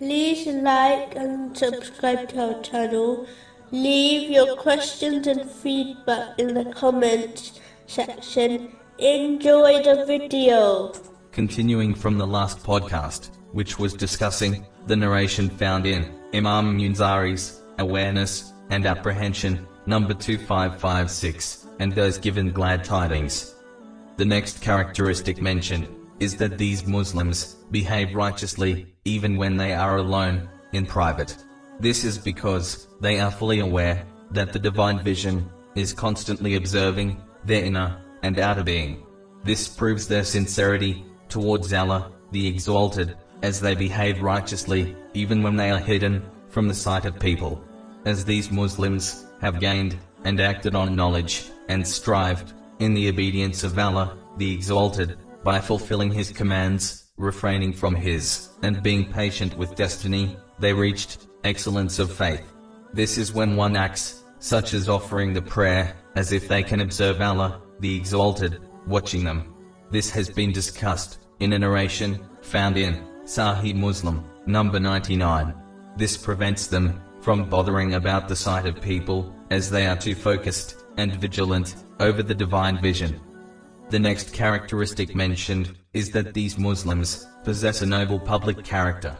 like and subscribe to our channel. Leave your questions and feedback in the comments section. Enjoy the video. Continuing from the last podcast, which was discussing the narration found in Imam Munzari's Awareness and Apprehension, number 2556, and those given glad tidings. The next characteristic mentioned is that these Muslims behave righteously even when they are alone in private. This is because they are fully aware that the divine vision is constantly observing their inner and outer being. This proves their sincerity towards Allah, the Exalted, as they behave righteously even when they are hidden from the sight of people. As these Muslims have gained and acted on knowledge and strived in the obedience of Allah, the Exalted, by fulfilling His commands, refraining from His, and being patient with destiny, they reached excellence of faith. This is when one acts, such as offering the prayer, as if they can observe Allah, the Exalted, watching them. This has been discussed in a narration found in Sahih Muslim, number 99. This prevents them from bothering about the sight of people, as they are too focused and vigilant over the divine vision. The next characteristic mentioned is that these Muslims possess a noble public character,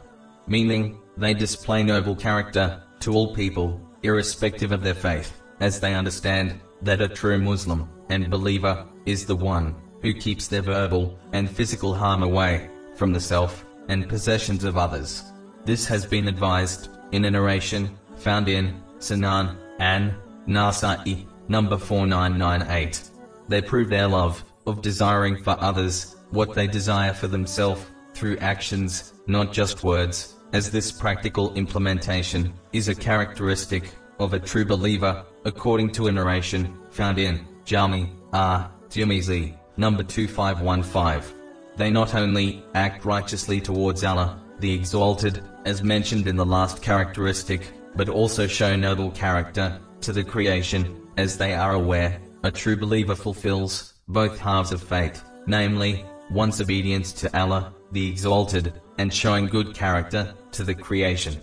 meaning they display noble character to all people, irrespective of their faith, as they understand that a true Muslim and believer is the one who keeps their verbal and physical harm away from the self and possessions of others. This has been advised in a narration found in Sunan an Nasa'i, number 4998. They prove their love of desiring for others what they desire for themselves through actions, not just words, as this practical implementation is a characteristic of a true believer, according to a narration found in Jami at Tirmizi, number 2515. They not only act righteously towards Allah, the Exalted, as mentioned in the last characteristic, but also show noble character to the creation, as they are aware, a true believer fulfills both halves of faith, namely, one's obedience to Allah, the Exalted, and showing good character to the creation.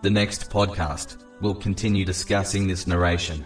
The next podcast will continue discussing this narration.